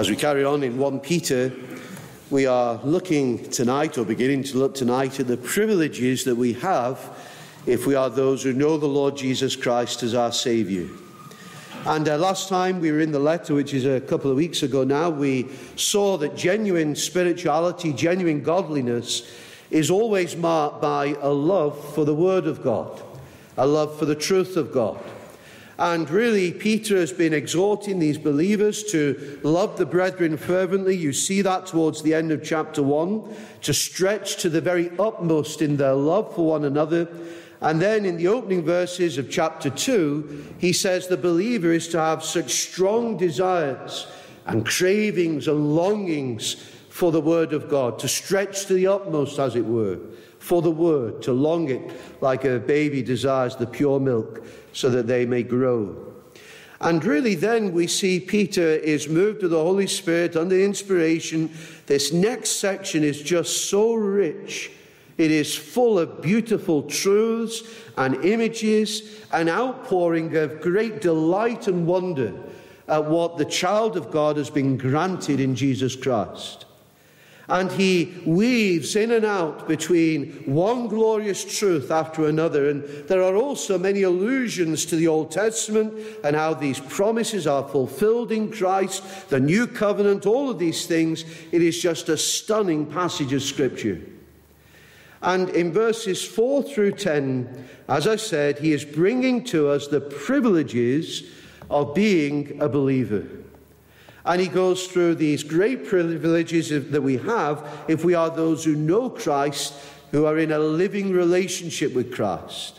As we carry on in 1 Peter, we are looking tonight, or beginning to look tonight, at the privileges that we have if we are those who know the Lord Jesus Christ as our Saviour. And uh, last time we were in the letter, which is a couple of weeks ago now, we saw that genuine spirituality, genuine godliness, is always marked by a love for the Word of God, a love for the truth of God. And really, Peter has been exhorting these believers to love the brethren fervently. You see that towards the end of chapter 1, to stretch to the very utmost in their love for one another. And then in the opening verses of chapter 2, he says the believer is to have such strong desires and cravings and longings for the Word of God, to stretch to the utmost, as it were, for the Word, to long it like a baby desires the pure milk so that they may grow. And really, then we see Peter is moved to the Holy Spirit under inspiration. This next section is just so rich. It is full of beautiful truths and images, an outpouring of great delight and wonder at what the child of God has been granted in Jesus Christ and he weaves in and out between one glorious truth after another. And there are also many allusions to the Old Testament and how these promises are fulfilled in Christ, the new covenant, all of these things. It is just a stunning passage of Scripture. And in verses 4 through 10, as I said, he is bringing to us the privileges of being a believer. And he goes through these great privileges that we have if we are those who know Christ, who are in a living relationship with Christ.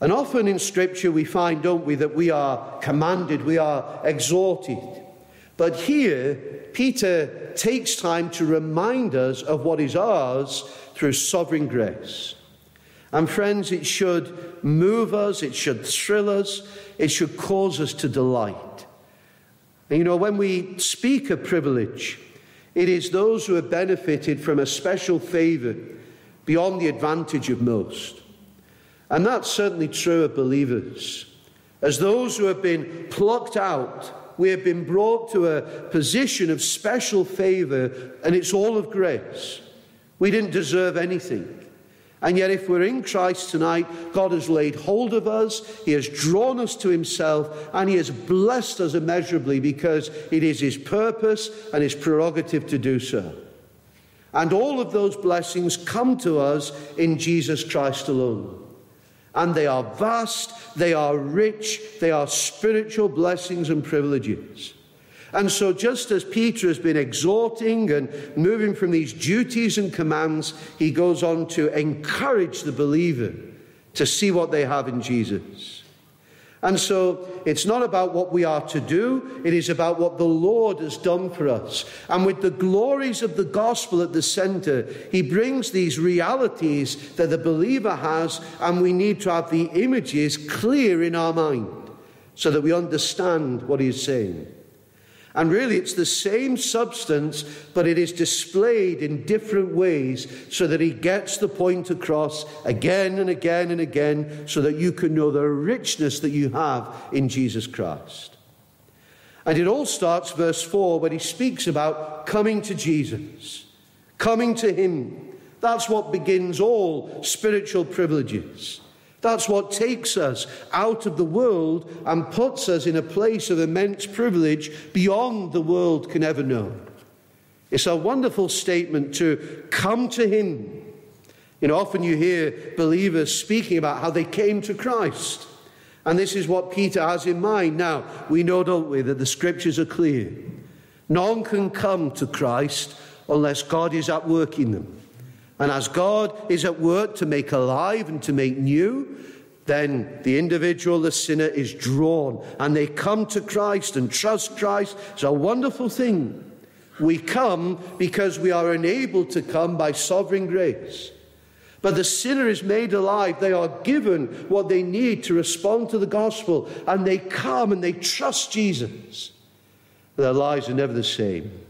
And often in Scripture we find, don't we, that we are commanded, we are exhorted. But here, Peter takes time to remind us of what is ours through sovereign grace. And friends, it should move us, it should thrill us, it should cause us to delight. And you know, when we speak of privilege, it is those who have benefited from a special favour beyond the advantage of most. And that's certainly true of believers. As those who have been plucked out, we have been brought to a position of special favour, and it's all of grace. We didn't deserve anything. And yet, if we're in Christ tonight, God has laid hold of us, He has drawn us to Himself, and He has blessed us immeasurably because it is His purpose and His prerogative to do so. And all of those blessings come to us in Jesus Christ alone. And they are vast, they are rich, they are spiritual blessings and privileges. And so, just as Peter has been exhorting and moving from these duties and commands, he goes on to encourage the believer to see what they have in Jesus. And so it's not about what we are to do, it is about what the Lord has done for us. And with the glories of the gospel at the center, he brings these realities that the believer has, and we need to have the images clear in our mind so that we understand what he is saying. And really, it's the same substance, but it is displayed in different ways so that he gets the point across again and again and again so that you can know the richness that you have in Jesus Christ. And it all starts, verse 4, when he speaks about coming to Jesus, coming to him. That's what begins all spiritual privileges. That's what takes us out of the world and puts us in a place of immense privilege beyond the world can ever know. It's a wonderful statement to come to Him. You know, often you hear believers speaking about how they came to Christ. And this is what Peter has in mind. Now, we know, don't we, that the scriptures are clear. None can come to Christ unless God is at work in them. And as God is at work to make alive and to make new, then the individual, the sinner, is drawn and they come to Christ and trust Christ. It's a wonderful thing. We come because we are enabled to come by sovereign grace. But the sinner is made alive. They are given what they need to respond to the gospel, and they come and they trust Jesus. Their lives are never the same.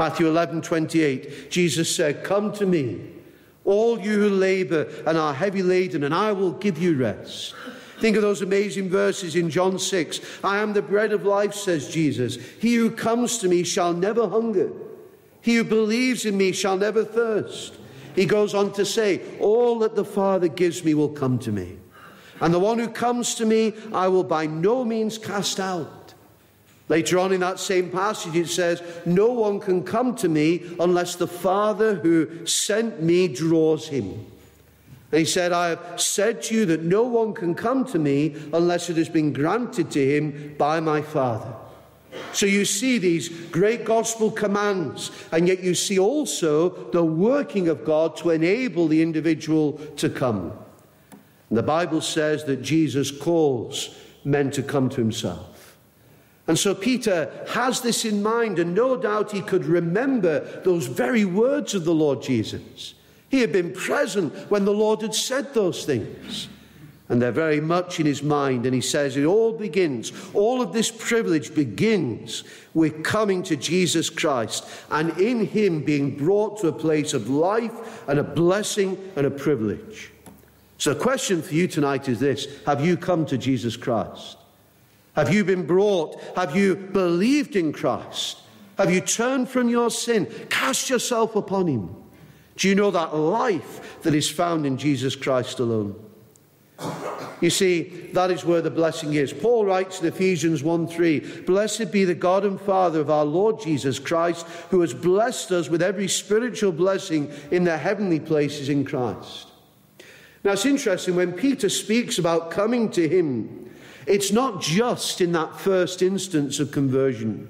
Matthew 11 28, Jesus said, Come to me, all you who labor and are heavy laden, and I will give you rest. Think of those amazing verses in John 6. I am the bread of life, says Jesus. He who comes to me shall never hunger. He who believes in me shall never thirst. He goes on to say, All that the Father gives me will come to me. And the one who comes to me, I will by no means cast out. Later on in that same passage, it says, No one can come to me unless the Father who sent me draws him. And he said, I have said to you that no one can come to me unless it has been granted to him by my Father. So you see these great gospel commands, and yet you see also the working of God to enable the individual to come. And the Bible says that Jesus calls men to come to himself. And so Peter has this in mind, and no doubt he could remember those very words of the Lord Jesus. He had been present when the Lord had said those things. And they're very much in his mind. And he says it all begins, all of this privilege begins with coming to Jesus Christ and in him being brought to a place of life and a blessing and a privilege. So, the question for you tonight is this Have you come to Jesus Christ? Have you been brought? Have you believed in Christ? Have you turned from your sin? Cast yourself upon him. Do you know that life that is found in Jesus Christ alone? You see, that is where the blessing is. Paul writes in Ephesians 1 3 Blessed be the God and Father of our Lord Jesus Christ, who has blessed us with every spiritual blessing in the heavenly places in Christ. Now, it's interesting when Peter speaks about coming to him, it's not just in that first instance of conversion.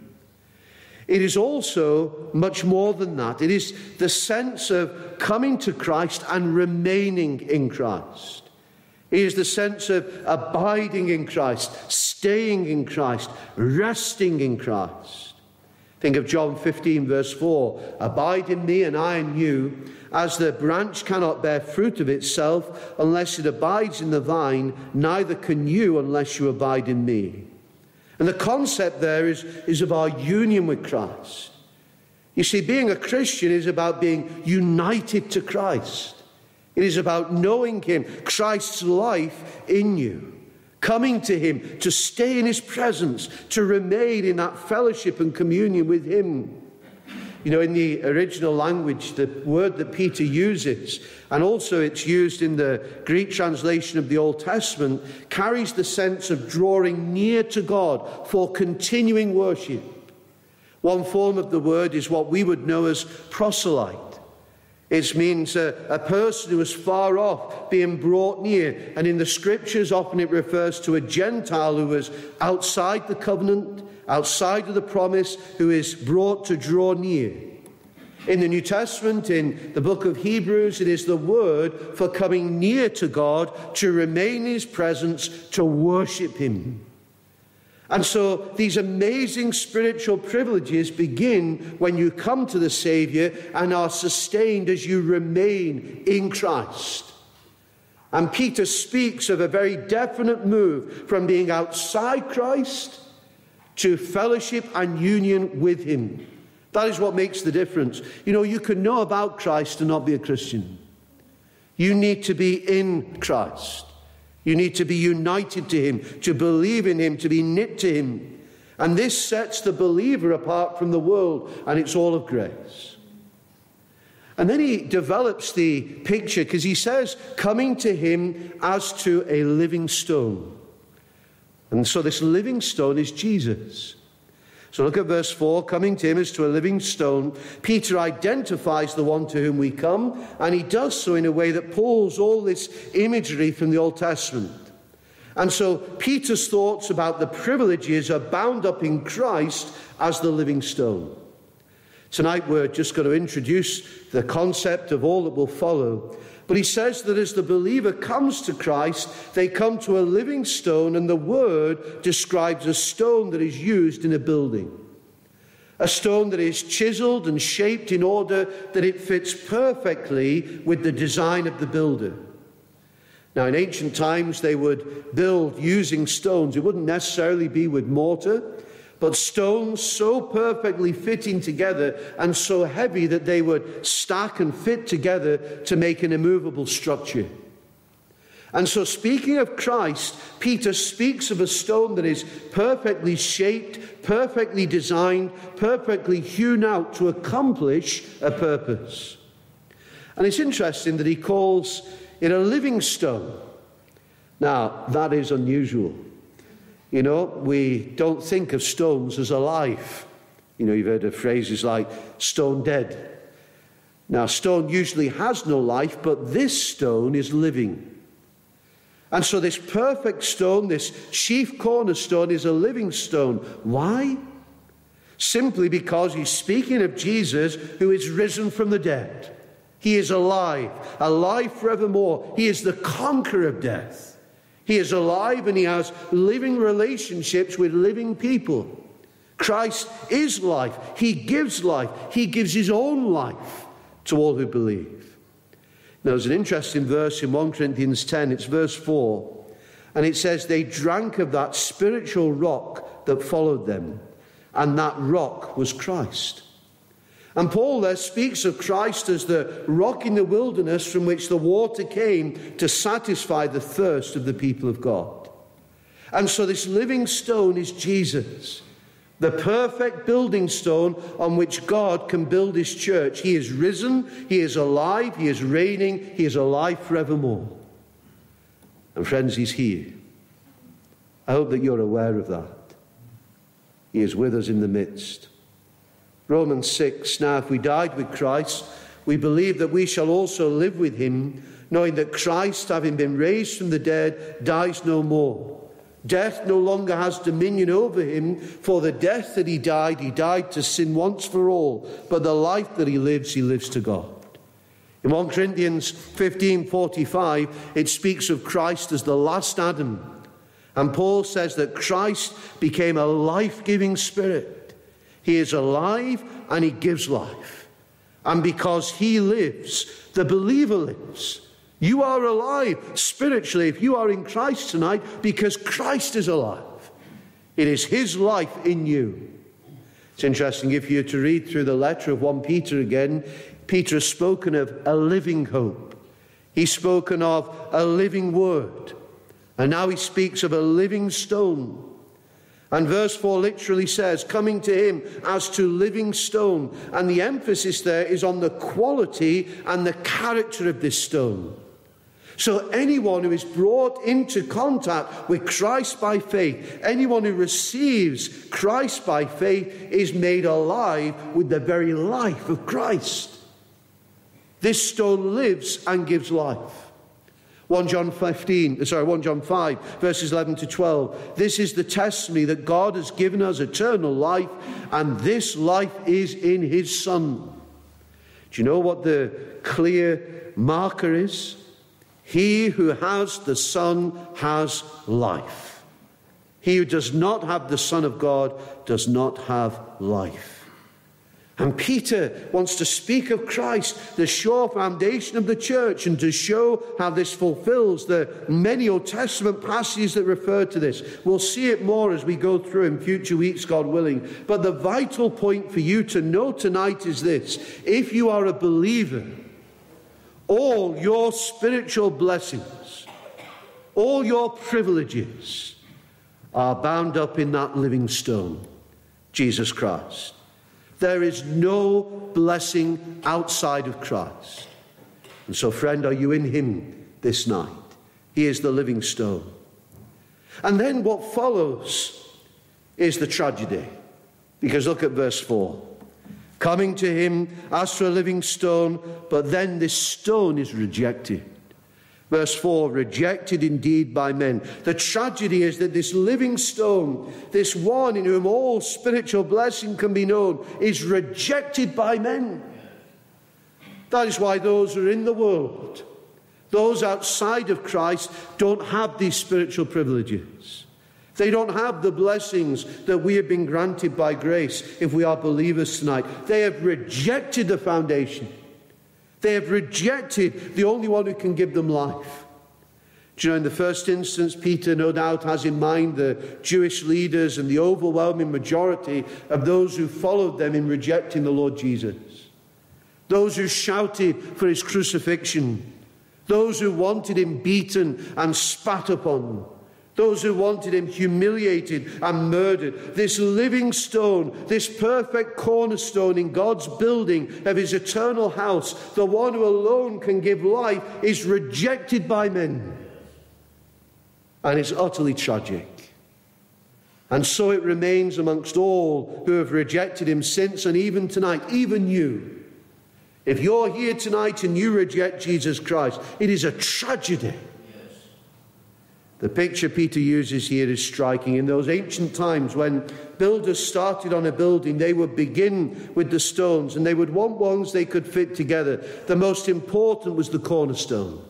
It is also much more than that. It is the sense of coming to Christ and remaining in Christ. It is the sense of abiding in Christ, staying in Christ, resting in Christ. Think of John 15, verse 4 Abide in me, and I in you. As the branch cannot bear fruit of itself unless it abides in the vine, neither can you unless you abide in me. And the concept there is, is of our union with Christ. You see, being a Christian is about being united to Christ. It is about knowing Him, Christ's life in you, coming to Him, to stay in His presence, to remain in that fellowship and communion with Him. You know, in the original language, the word that Peter uses, and also it's used in the Greek translation of the Old Testament, carries the sense of drawing near to God for continuing worship. One form of the word is what we would know as proselyte. It means a, a, person who is far off being brought near. And in the scriptures, often it refers to a Gentile who is outside the covenant, outside of the promise, who is brought to draw near. In the New Testament, in the book of Hebrews, it is the word for coming near to God, to remain in his presence, to worship him. And so these amazing spiritual privileges begin when you come to the Savior and are sustained as you remain in Christ. And Peter speaks of a very definite move from being outside Christ to fellowship and union with Him. That is what makes the difference. You know, you can know about Christ and not be a Christian. You need to be in Christ. You need to be united to Him, to believe in Him, to be knit to Him. And this sets the believer apart from the world, and it's all of grace. And then he develops the picture because he says, coming to him as to a living stone. And so this living stone is Jesus. So look at verse 4 coming to him as to a living stone. Peter identifies the one to whom we come, and he does so in a way that pulls all this imagery from the Old Testament. And so Peter's thoughts about the privileges are bound up in Christ as the living stone. Tonight we're just going to introduce the concept of all that will follow. But he says that as the believer comes to Christ, they come to a living stone, and the word describes a stone that is used in a building. A stone that is chiseled and shaped in order that it fits perfectly with the design of the builder. Now, in ancient times, they would build using stones. It wouldn't necessarily be with mortar, but stones so perfectly fitting together and so heavy that they would stack and fit together to make an immovable structure. And so, speaking of Christ, Peter speaks of a stone that is perfectly shaped, perfectly designed, perfectly hewn out to accomplish a purpose. And it's interesting that he calls it a living stone. Now, that is unusual. You know, we don't think of stones as alive. You know, you've heard of phrases like stone dead. Now, stone usually has no life, but this stone is living. And so, this perfect stone, this chief cornerstone, is a living stone. Why? Simply because he's speaking of Jesus who is risen from the dead. He is alive, alive forevermore. He is the conqueror of death. He is alive and he has living relationships with living people. Christ is life. He gives life. He gives his own life to all who believe. Now, there's an interesting verse in 1 Corinthians 10, it's verse 4, and it says, They drank of that spiritual rock that followed them, and that rock was Christ. And Paul there speaks of Christ as the rock in the wilderness from which the water came to satisfy the thirst of the people of God. And so this living stone is Jesus, the perfect building stone on which God can build his church. He is risen, he is alive, he is reigning, he is alive forevermore. And friends, he's here. I hope that you're aware of that. He is with us in the midst. Romans 6 Now, if we died with Christ, we believe that we shall also live with him, knowing that Christ, having been raised from the dead, dies no more. Death no longer has dominion over him, for the death that he died, he died to sin once for all, but the life that he lives, he lives to God. In 1 Corinthians 15:45, it speaks of Christ as the last Adam. And Paul says that Christ became a life-giving spirit. He is alive and he gives life. And because he lives, the believer lives. You are alive spiritually if you are in Christ tonight because Christ is alive. It is his life in you. It's interesting if you to read through the letter of 1 Peter again, Peter has spoken of a living hope. He's spoken of a living word. And now he speaks of a living stone. And verse 4 literally says, coming to him as to living stone. And the emphasis there is on the quality and the character of this stone. So, anyone who is brought into contact with Christ by faith, anyone who receives Christ by faith, is made alive with the very life of Christ. This stone lives and gives life. 1 John 15, uh, sorry, 1 John 5, verses 11 to 12. This is the testimony that God has given us eternal life, and this life is in his Son. Do you know what the clear marker is? He who has the Son has life. He who does not have the Son of God does not have life. And Peter wants to speak of Christ, the sure foundation of the church, and to show how this fulfills the many Old Testament passages that refer to this. We'll see it more as we go through in future weeks, God willing. But the vital point for you to know tonight is this if you are a believer, all your spiritual blessings, all your privileges are bound up in that living stone, Jesus Christ. There is no blessing outside of Christ. And so, friend, are you in Him this night? He is the living stone. And then what follows is the tragedy. Because look at verse 4. Coming to him as to a living stone, but then this stone is rejected. Verse 4 rejected indeed by men. The tragedy is that this living stone, this one in whom all spiritual blessing can be known, is rejected by men. That is why those who are in the world, those outside of Christ, don't have these spiritual privileges. They don't have the blessings that we have been granted by grace if we are believers tonight. They have rejected the foundation. They have rejected the only one who can give them life. Do you know, in the first instance, Peter no doubt has in mind the Jewish leaders and the overwhelming majority of those who followed them in rejecting the Lord Jesus. Those who shouted for his crucifixion. those who wanted him beaten and spat upon, those who wanted him humiliated and murdered. This living stone, this perfect cornerstone in God's building of his eternal house, the one who alone can give life, is rejected by men. And it's utterly tragic. And so it remains amongst all who have rejected him since and even tonight, even you. If you're here tonight and you reject Jesus Christ, it is a tragedy. The picture Peter uses here is striking. In those ancient times, when builders started on a building, they would begin with the stones and they would want ones they could fit together. The most important was the cornerstone.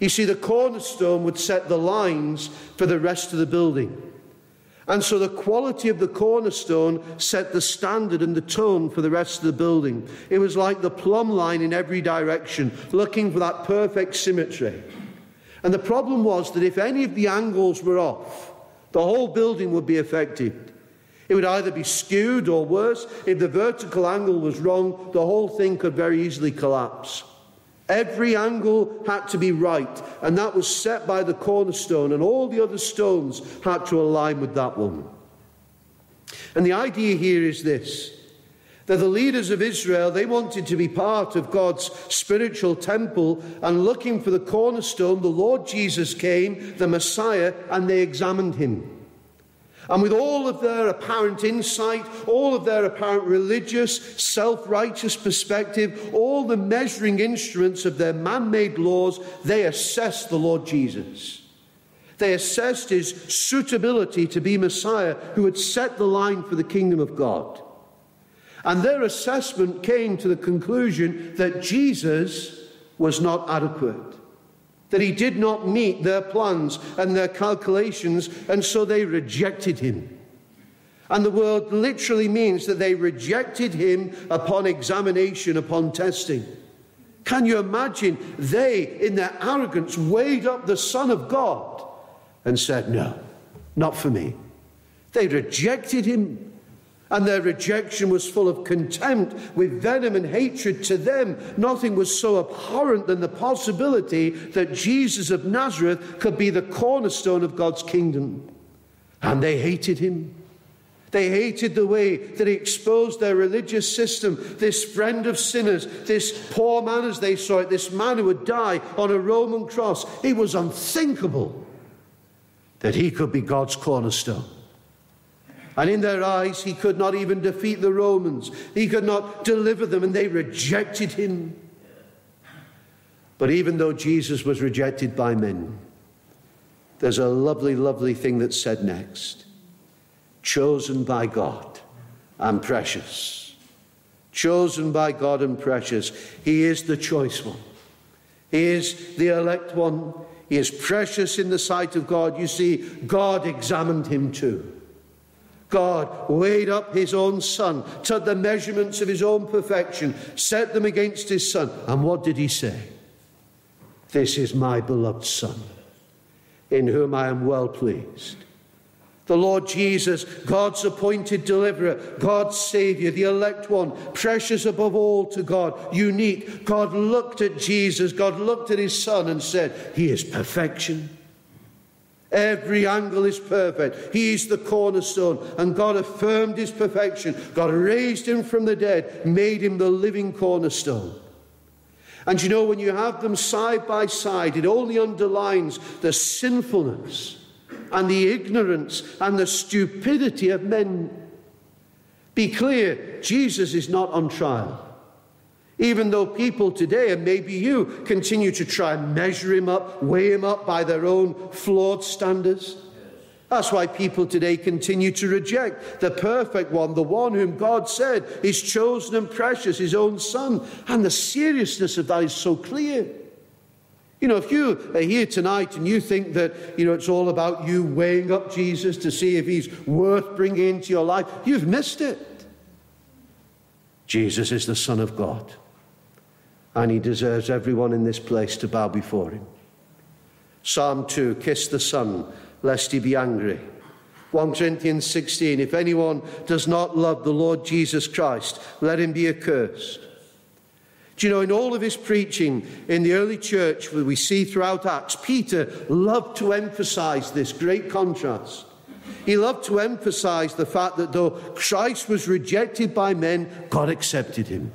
You see, the cornerstone would set the lines for the rest of the building. And so the quality of the cornerstone set the standard and the tone for the rest of the building. It was like the plumb line in every direction, looking for that perfect symmetry. And the problem was that if any of the angles were off, the whole building would be affected. It would either be skewed or worse, if the vertical angle was wrong, the whole thing could very easily collapse. Every angle had to be right, and that was set by the cornerstone, and all the other stones had to align with that one. And the idea here is this that the leaders of Israel they wanted to be part of God's spiritual temple and looking for the cornerstone the Lord Jesus came the Messiah and they examined him and with all of their apparent insight, all of their apparent religious, self righteous perspective, all the measuring instruments of their man made laws, they assessed the Lord Jesus. They assessed his suitability to be Messiah who had set the line for the kingdom of God. And their assessment came to the conclusion that Jesus was not adequate that he did not meet their plans and their calculations, and so they rejected him. And the word literally means that they rejected him upon examination, upon testing. Can you imagine? They, in their arrogance, weighed up the Son of God and said, No, not for me. They rejected him and their rejection was full of contempt, with venom and hatred to them. Nothing was so abhorrent than the possibility that Jesus of Nazareth could be the cornerstone of God's kingdom. And they hated him. They hated the way that he exposed their religious system, this friend of sinners, this poor man as they saw it, this man who would die on a Roman cross. It was unthinkable that he could be God's cornerstone. And in their eyes, he could not even defeat the Romans. He could not deliver them, and they rejected him. But even though Jesus was rejected by men, there's a lovely, lovely thing that's said next chosen by God and precious. Chosen by God and precious. He is the choice one, He is the elect one. He is precious in the sight of God. You see, God examined him too. God weighed up his own son, took the measurements of his own perfection, set them against his son. And what did he say? This is my beloved son, in whom I am well pleased. The Lord Jesus, God's appointed deliverer, God's Savior, the elect one, precious above all to God, unique. God looked at Jesus, God looked at his Son and said, He is perfection. Every angle is perfect. He is the cornerstone. And God affirmed his perfection. God raised him from the dead, made him the living cornerstone. And you know, when you have them side by side, it only underlines the sinfulness and the ignorance and the stupidity of men. Be clear, Jesus is not on trial. Even though people today, and maybe you, continue to try and measure him up, weigh him up by their own flawed standards. That's why people today continue to reject the perfect one, the one whom God said is chosen and precious, his own son. And the seriousness of that is so clear. You know, if you are here tonight and you think that, you know, it's all about you weighing up Jesus to see if he's worth bringing into your life, you've missed it. Jesus is the Son of God and he deserves everyone in this place to bow before him. Psalm 2 Kiss the Son, lest he be angry. 1 Corinthians 16 If anyone does not love the Lord Jesus Christ, let him be accursed. Do you know, in all of his preaching in the early church, we see throughout Acts, Peter loved to emphasize this great contrast. He loved to emphasize the fact that though Christ was rejected by men, God accepted him.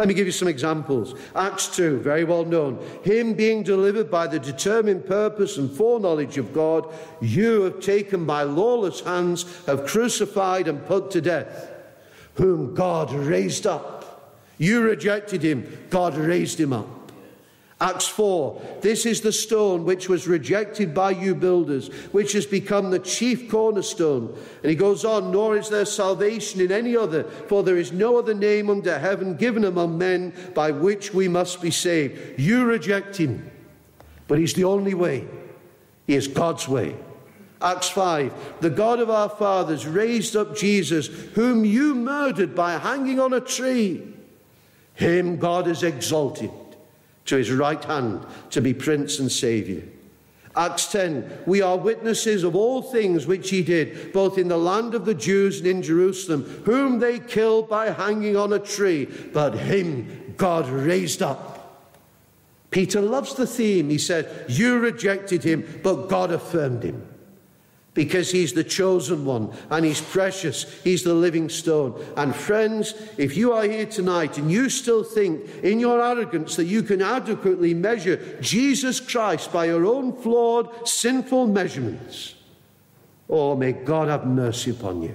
Let me give you some examples. Acts 2, very well known. Him being delivered by the determined purpose and foreknowledge of God, you have taken by lawless hands, have crucified and put to death, whom God raised up. You rejected him, God raised him up. Acts 4 This is the stone which was rejected by you builders, which has become the chief cornerstone. And he goes on, Nor is there salvation in any other, for there is no other name under heaven given among men by which we must be saved. You reject him, but he's the only way. He is God's way. Acts 5 The God of our fathers raised up Jesus, whom you murdered by hanging on a tree. Him God has exalted to his right hand to be Prince and Saviour. Acts 10 We are witnesses of all things which he did, both in the land of the Jews and in Jerusalem, whom they killed by hanging on a tree, but him God raised up. Peter loves the theme. He said, You rejected him, but God affirmed him because he's the chosen one and he's precious. He's the living stone. And friends, if you are here tonight and you still think in your arrogance that you can adequately measure Jesus Christ by your own flawed, sinful measurements, oh, may God have mercy upon you.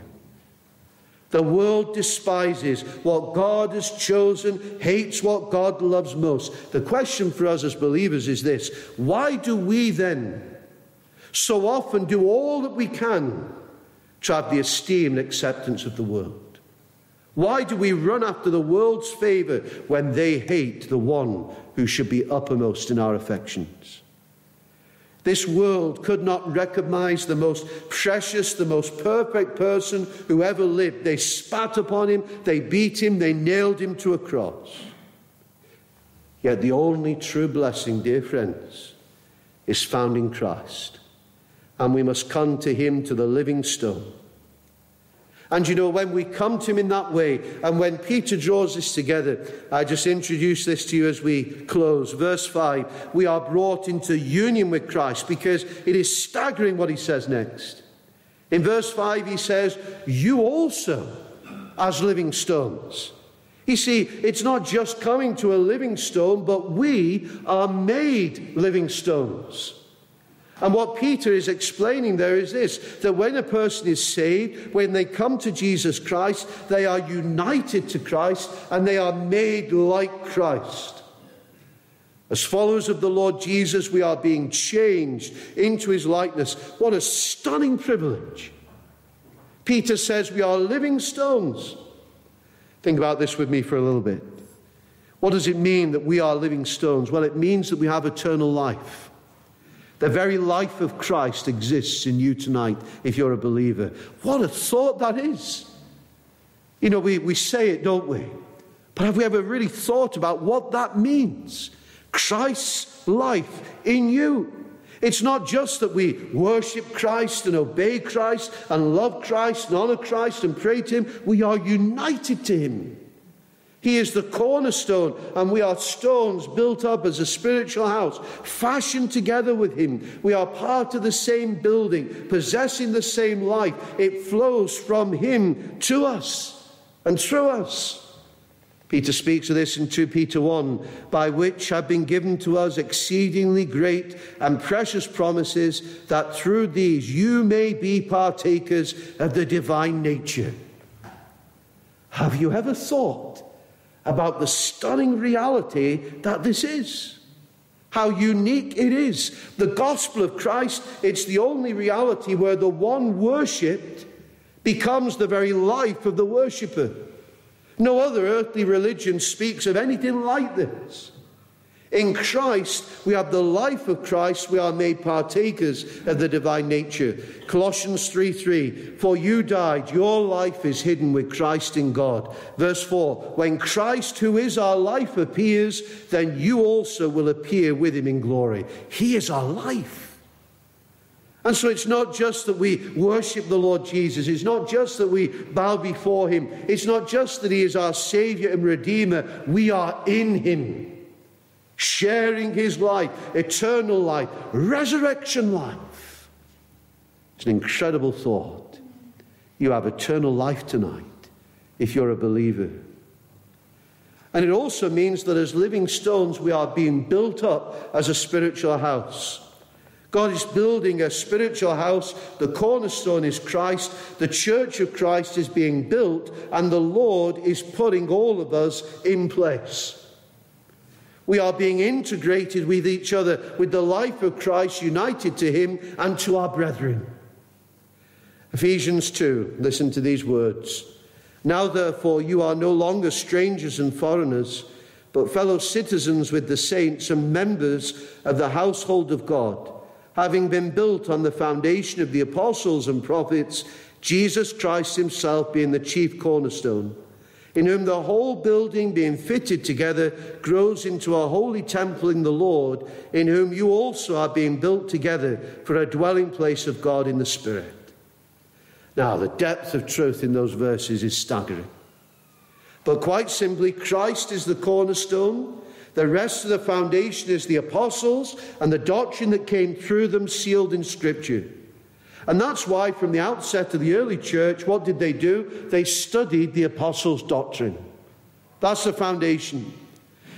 The world despises what God has chosen, hates what God loves most. The question for us as believers is this why do we then? So often do all that we can to have the esteem and acceptance of the world? Why do we run after the world's favour when they hate the one who should be uppermost in our affections? This world could not recognize the most precious, the most perfect person who ever lived. They spat upon him, they beat him, they nailed him to a cross. Yet the only true blessing, dear friends, is found in Christ and we must come to him, to the living stone. And you know, when we come to him in that way, and when Peter draws this together, I just introduce this to you as we close. Verse 5 we are brought into union with Christ because it is staggering what he says next. In verse 5, he says, You also, as living stones. You see, it's not just coming to a living stone, but we are made living stones. And what Peter is explaining there is this that when a person is saved, when they come to Jesus Christ, they are united to Christ and they are made like Christ. As followers of the Lord Jesus, we are being changed into his likeness. What a stunning privilege. Peter says we are living stones. Think about this with me for a little bit. What does it mean that we are living stones? Well, it means that we have eternal life. The very life of Christ exists in you tonight if you're a believer. What a thought that is. You know, we, we say it, don't we? But have we ever really thought about what that means? Christ's life in you. It's not just that we worship Christ and obey Christ and love Christ and honor Christ and pray to Him. We are united to Him. He is the cornerstone, and we are stones built up as a spiritual house, fashioned together with Him. We are part of the same building, possessing the same life. It flows from Him to us and through us. Peter speaks of this in 2 Peter 1 by which have been given to us exceedingly great and precious promises, that through these you may be partakers of the divine nature. Have you ever thought about the stunning reality that this is. How unique it is. The gospel of Christ, it's the only reality where the one worshipped becomes the very life of the worshipper. No other earthly religion speaks of anything like this. In Christ, we have the life of Christ. We are made partakers of the divine nature. Colossians 3 3. For you died, your life is hidden with Christ in God. Verse 4. When Christ, who is our life, appears, then you also will appear with him in glory. He is our life. And so it's not just that we worship the Lord Jesus. It's not just that we bow before him. It's not just that he is our Savior and Redeemer. We are in him, sharing his life, eternal life, resurrection life. It's an incredible thought. You have eternal life tonight if you're a believer. And it also means that as living stones, we are being built up as a spiritual house. God is building a spiritual house. The cornerstone is Christ. The church of Christ is being built, and the Lord is putting all of us in place. We are being integrated with each other, with the life of Christ, united to Him and to our brethren. Ephesians 2, listen to these words. Now, therefore, you are no longer strangers and foreigners, but fellow citizens with the saints and members of the household of God having been built on the foundation of the apostles and prophets, Jesus Christ himself being the chief cornerstone, in whom the whole building being fitted together grows into a holy temple in the Lord, in whom you also are being built together for a dwelling place of God in the Spirit. Now, the depth of truth in those verses is staggering. But quite simply, Christ is the cornerstone. The rest of the foundation is the apostles and the doctrine that came through them sealed in Scripture. And that's why, from the outset of the early church, what did they do? They studied the apostles' doctrine. That's the foundation.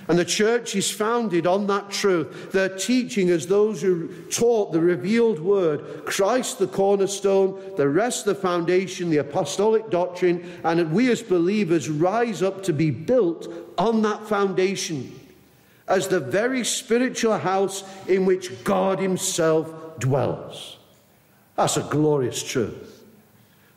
And the church is founded on that truth. They're teaching as those who taught the revealed word, Christ the cornerstone, the rest the foundation, the apostolic doctrine, and we as believers rise up to be built on that foundation as the very spiritual house in which God Himself dwells. That's a glorious truth.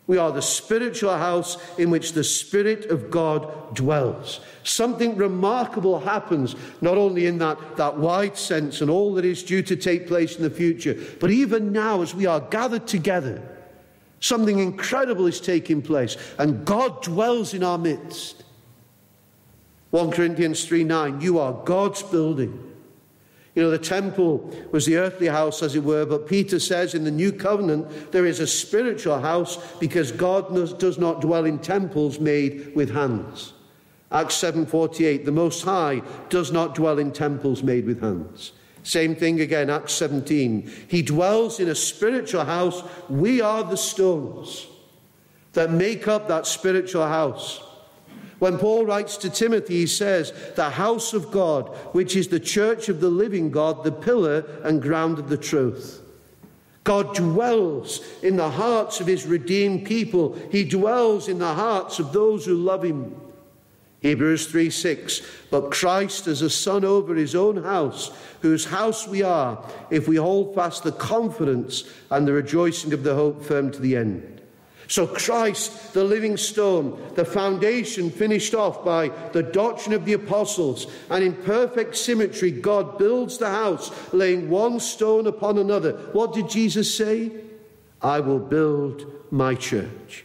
We are the spiritual house in which the Spirit of God dwells. Something remarkable happens, not only in that, that wide sense and all that is due to take place in the future, but even now as we are gathered together, something incredible is taking place, and God dwells in our midst. 1 Corinthians 3 9, you are God's building. You know, the temple was the earthly house, as it were, but Peter says in the new covenant there is a spiritual house because God does not dwell in temples made with hands. Acts 7:48 the most high does not dwell in temples made with hands. Same thing again Acts 17 he dwells in a spiritual house we are the stones that make up that spiritual house. When Paul writes to Timothy, he says, The house of God, which is the church of the living God, the pillar and ground of the truth. God dwells in the hearts of his redeemed people, he dwells in the hearts of those who love him. Hebrews 3 6. But Christ as a son over his own house, whose house we are, if we hold fast the confidence and the rejoicing of the hope firm to the end. So, Christ, the living stone, the foundation finished off by the doctrine of the apostles, and in perfect symmetry, God builds the house, laying one stone upon another. What did Jesus say? I will build my church,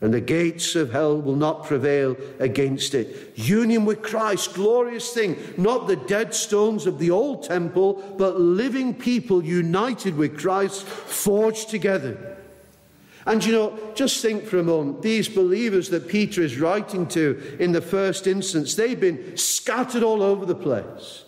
and the gates of hell will not prevail against it. Union with Christ, glorious thing, not the dead stones of the old temple, but living people united with Christ, forged together. And you know, just think for a moment these believers that Peter is writing to in the first instance, they've been scattered all over the place.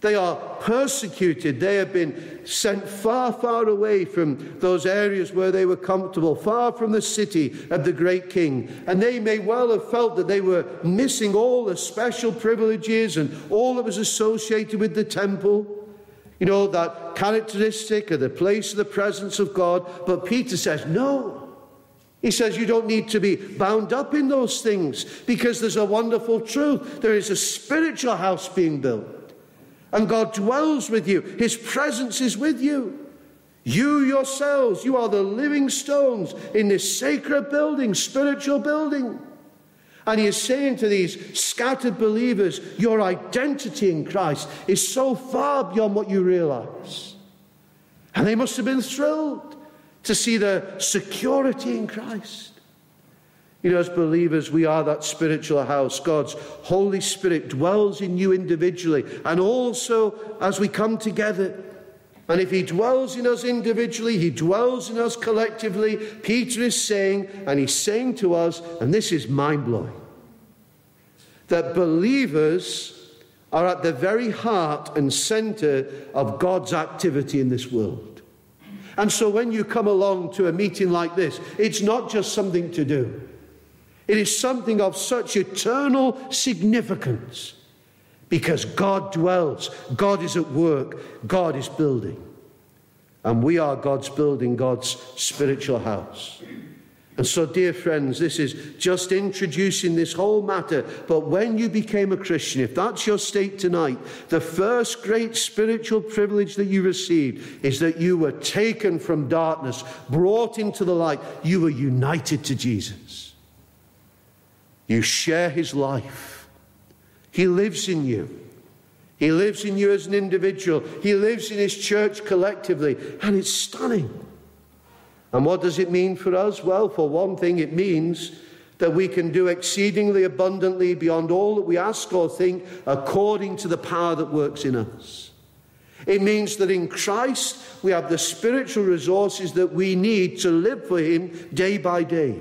They are persecuted. They have been sent far, far away from those areas where they were comfortable, far from the city of the great king. And they may well have felt that they were missing all the special privileges and all that was associated with the temple. You know, that characteristic of the place of the presence of God. But Peter says, no. He says you don't need to be bound up in those things because there's a wonderful truth. There is a spiritual house being built. And God dwells with you. His presence is with you. You yourselves, you are the living stones in this sacred building, spiritual building. And he is saying to these scattered believers, your identity in Christ is so far beyond what you realize. And they must have been thrilled to see the security in Christ. You know, as believers, we are that spiritual house. God's Holy Spirit dwells in you individually and also as we come together. And if he dwells in us individually, he dwells in us collectively. Peter is saying, and he's saying to us, and this is mind blowing, that believers are at the very heart and center of God's activity in this world. And so when you come along to a meeting like this, it's not just something to do, it is something of such eternal significance because God dwells, God is at work, God is building. And we are God's building, God's spiritual house. And so, dear friends, this is just introducing this whole matter. But when you became a Christian, if that's your state tonight, the first great spiritual privilege that you received is that you were taken from darkness, brought into the light. You were united to Jesus. You share his life. He lives in you. He lives in you as an individual. He lives in his church collectively. And it's stunning. And what does it mean for us? Well, for one thing, it means that we can do exceedingly abundantly beyond all that we ask or think according to the power that works in us. It means that in Christ we have the spiritual resources that we need to live for Him day by day.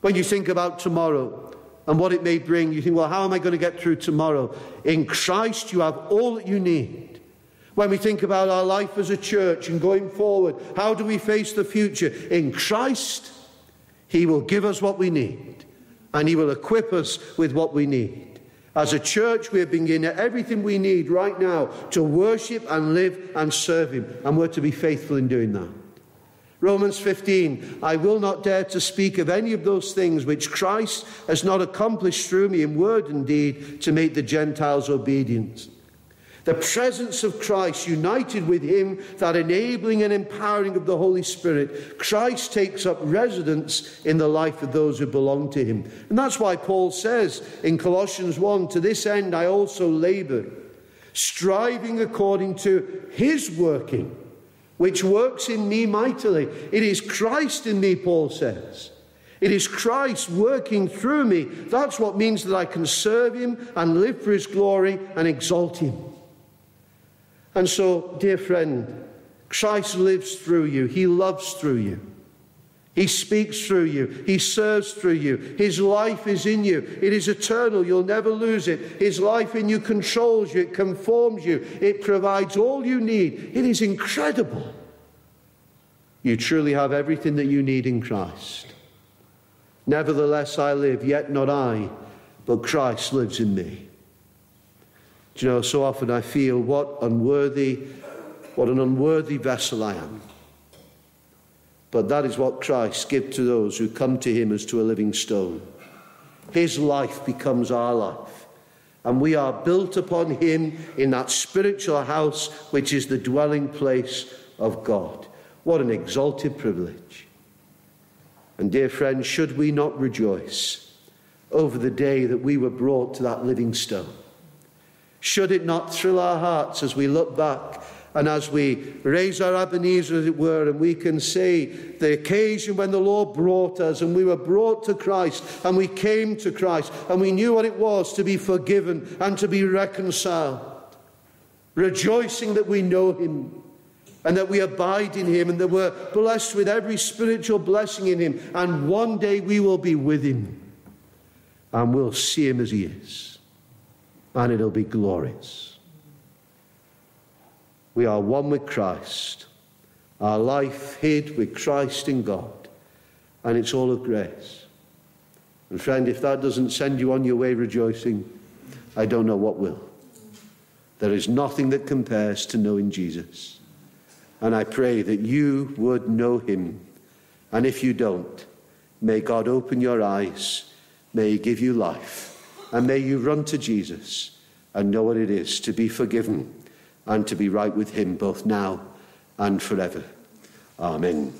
When you think about tomorrow, and what it may bring, you think, well, how am I going to get through tomorrow? In Christ, you have all that you need. When we think about our life as a church and going forward, how do we face the future? In Christ, He will give us what we need, and He will equip us with what we need. As a church, we are being given everything we need right now to worship and live and serve Him, and we're to be faithful in doing that. Romans 15, I will not dare to speak of any of those things which Christ has not accomplished through me in word and deed to make the Gentiles obedient. The presence of Christ united with Him, that enabling and empowering of the Holy Spirit, Christ takes up residence in the life of those who belong to Him. And that's why Paul says in Colossians 1 To this end I also labor, striving according to His working which works in me mightily. It is Christ in me, Paul says. It is Christ working through me. That's what means that I can serve him and live for his glory and exalt him. And so, dear friend, Christ lives through you, he loves through you. He speaks through you. He serves through you. His life is in you. It is eternal. You'll never lose it. His life in you controls you. It conforms you. It provides all you need. It is incredible. You truly have everything that you need in Christ. Nevertheless, I live, yet not I, but Christ lives in me. Do you know, so often I feel what unworthy, what an unworthy vessel I am. But that is what Christ gives to those who come to him as to a living stone. His life becomes our life. And we are built upon him in that spiritual house which is the dwelling place of God. What an exalted privilege. And, dear friends, should we not rejoice over the day that we were brought to that living stone? Should it not thrill our hearts as we look back and as we raise our Ebenezer, as it were, and we can say the occasion when the Lord brought us and we were brought to Christ and we came to Christ and we knew what it was to be forgiven and to be reconciled, rejoicing that we know Him and that we abide in Him and that we're blessed with every spiritual blessing in Him, and one day we will be with Him and we'll see Him as He is, and it'll be glorious. We are one with Christ, our life hid with Christ in God, and it's all of grace. And friend, if that doesn't send you on your way rejoicing, I don't know what will. There is nothing that compares to knowing Jesus. And I pray that you would know him. And if you don't, may God open your eyes, may he give you life, and may you run to Jesus and know what it is to be forgiven and to be right with him both now and forever. Amen.